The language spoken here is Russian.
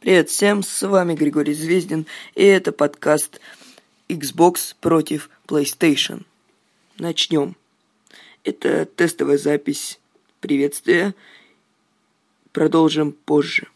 Привет всем, с вами Григорий Звездин, и это подкаст Xbox против PlayStation. Начнем. Это тестовая запись приветствия. Продолжим позже.